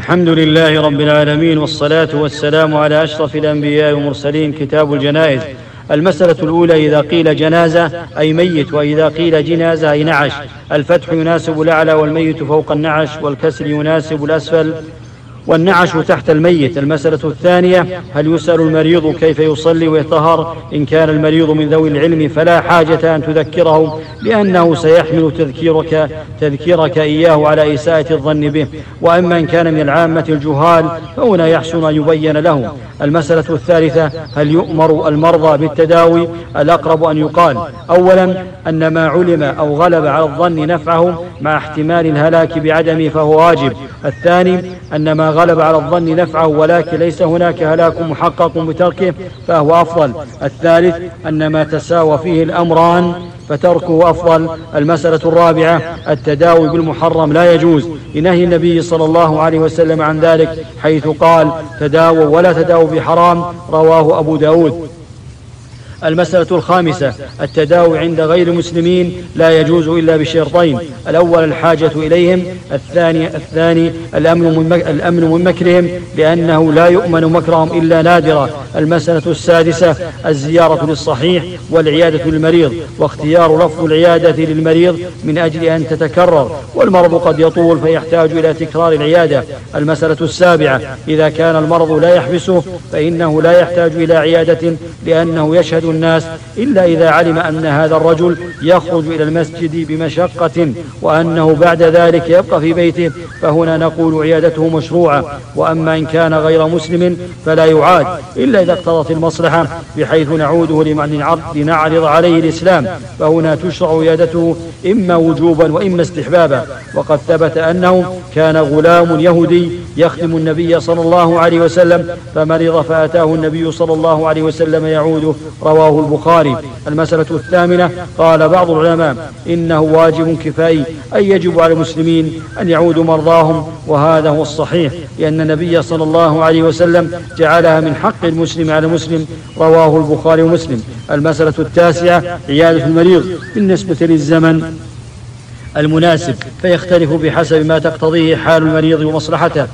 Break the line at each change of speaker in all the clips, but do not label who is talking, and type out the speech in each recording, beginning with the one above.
الحمد لله رب العالمين والصلاة والسلام على أشرف الأنبياء والمرسلين. كتاب الجنائز. المسألة الأولى إذا قيل جنازة أي ميت وإذا قيل جنازة أي نعش. الفتح يناسب الأعلى والميت فوق النعش والكسر يناسب الأسفل. والنعش تحت الميت. المسألة الثانية هل يسأل المريض كيف يصلي ويطهر إن كان المريض من ذوي العلم فلا حاجة أن تذكره لأنه سيحمل تذكيرك تذكيرك إياه على إساءة الظن به. وأما إن كان من العامة الجهال فهنا يحسن أن يبين له المسألة الثالثة هل يؤمر المرضى بالتداوي؟ الأقرب أن يقال أولا أن ما علم أو غلب على الظن نفعه مع احتمال الهلاك بعدمه فهو واجب. الثاني أن ما غلب على الظن نفعه ولكن ليس هناك هلاك محقق بتركه فهو أفضل. الثالث أن ما تساوى فيه الأمران فتركه أفضل. المسألة الرابعة التداوي بالمحرم لا يجوز. لنهي النبي صلى الله عليه وسلم عن ذلك حيث قال تداووا ولا تداووا بحرام رواه أبو داود. المسألة الخامسة التداوي عند غير المسلمين لا يجوز إلا بشرطين. الأول الحاجة إليهم الثاني الثاني الأمن من الأمن من مكرهم لأنه لا يؤمن مكرهم إلا نادرا المسألة السادسة الزيارة للصحيح والعيادة للمريض واختيار لفظ العيادة للمريض من أجل أن تتكرر. والمرض قد يطول فيحتاج إلى تكرار العيادة. المسألة السابعة إذا كان المرض لا يحبسه فإنه لا يحتاج إلى عيادة لأنه يشهد الناس إلا إذا علم أن هذا الرجل يخرج إلى المسجد بمشقة وأنه بعد ذلك يبقى في بيته فهنا نقول عيادته مشروعة. وأما إن كان غير مسلم فلا يعاد إلا إذا اقتضت المصلحة بحيث نعوده لنعرض عليه الإسلام. فهنا تشرع عيادته إما وجوبا وإما استحبابا. وقد ثبت أنه كان غلام يهودي يخدم النبي صلى الله عليه وسلم فمرض فأتاه النبي صلى الله عليه وسلم يعوده رواه البخاري. المسألة الثامنة قال بعض العلماء إنه واجب كفائي أي يجب على المسلمين أن يعودوا مرضاهم وهذا هو الصحيح لأن النبي صلى الله عليه وسلم جعلها من حق المسلم على المسلم رواه البخاري ومسلم. المسألة التاسعة عيادة المريض بالنسبة للزمن المناسب فيختلف بحسب ما تقتضيه حال المريض ومصلحته.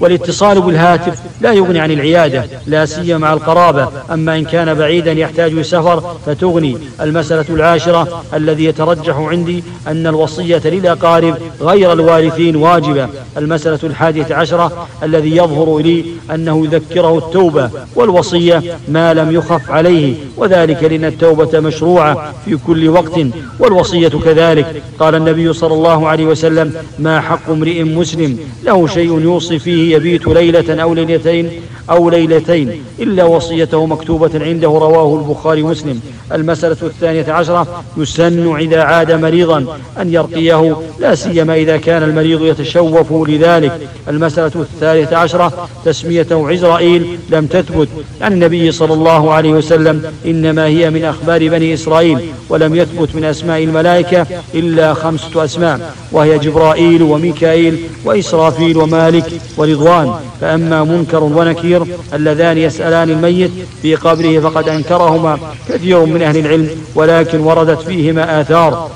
والاتصال بالهاتف لا يغني عن العيادة لا سيما مع القرابة. أما إن كان بعيدا يحتاج سفر فتغني. المسألة العاشرة الذي يترجح عندي أن الوصية للأقارب غير الوارثين واجبة. المسألة الحادية عشرة الذي يظهر لي أنه يذكره التوبة والوصية ما لم يخف عليه وذلك لأن التوبة مشروعة في كل وقت والوصية كذلك. قال النبي صلى الله عليه وسلم ما حق امرئ مسلم؟ له شيء يوصي فيه يبيت ليلة أو ليلتين أو ليلتين إلا وصيته مكتوبة عنده رواه البخاري مسلم المسألة الثانية عشرة يسن إذا عاد مريضا. أن يرقيه لا سيما إذا كان المريض يتشوف لذلك. المسألة الثالثة عشرة تسميته عزرائيل لم تثبت. عن النبي صلى الله عليه وسلم إنما هي من أخبار بني إسرائيل ولم يثبت من أسماء الملائكة إلا خمسة أسماء. وهي جبرائيل وميكائيل وإسرافيل ومالك ورضوان. فأما منكر ونكير اللذان يسألان الميت في قبره فقد أنكرهما كثير من أهل العلم ولكن وردت فيهما آثار.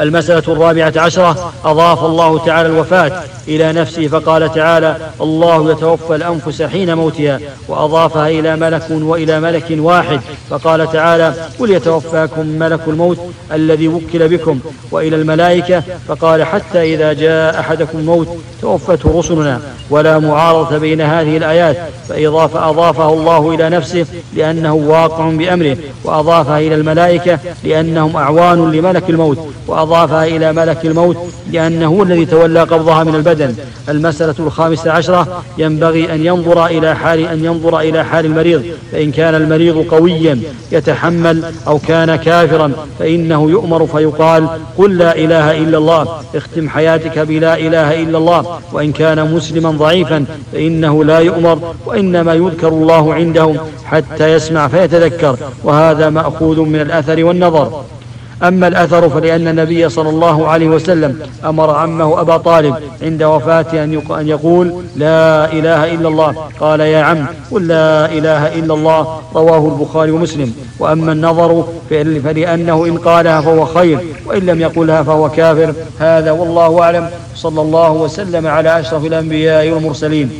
المسألة الرابعة عشرة أضاف الله تعالى الوفاة إلى نفسه فقال تعالى الله يتوفى الأنفس حين موتها وأضافها إلى ملك وإلى ملك واحد. فقال تعالى قل يتوفاكم ملك الموت الذي وكل بكم وإلى الملائكة. فقال حتى إذا جاء أحدكم الموت توفته رسلنا ولا معارضة بين هذه الآيات فإضافة أضافه الله إلى نفسه لأنه واقع بأمره وأضافها إلى الملائكة لأنهم أعوان لملك الموت وأضافها إلى ملك الموت لأنه الذي تولى قبضها من البدن. المسألة الخامسة عشرة ينبغي أن ينظر إلى حال أن ينظر إلى حال المريض. فإن كان المريض قويا يتحمل أو كان كافرا فإنه يؤمر فيقال قل لا إله إلا الله اختم حياتك بلا إله إلا الله. وإن كان مسلما ضعيفا فإنه لا يؤمر وإنما يذكر الله عنده حتى يسمع فيتذكر. وهذا مأخوذ من الأثر والنظر. أما الأثر فلأن النبي صلى الله عليه وسلم أمر عمه أبا طالب عند وفاته أن يقول لا إله إلا الله. قال يا عم قل لا إله إلا الله. رواه البخاري ومسلم. وأما النظر فلأنه إن قالها فهو خير وإن لم يقلها فهو كافر. هذا والله أعلم. صلى الله وسلم على أشرف الأنبياء والمرسلين.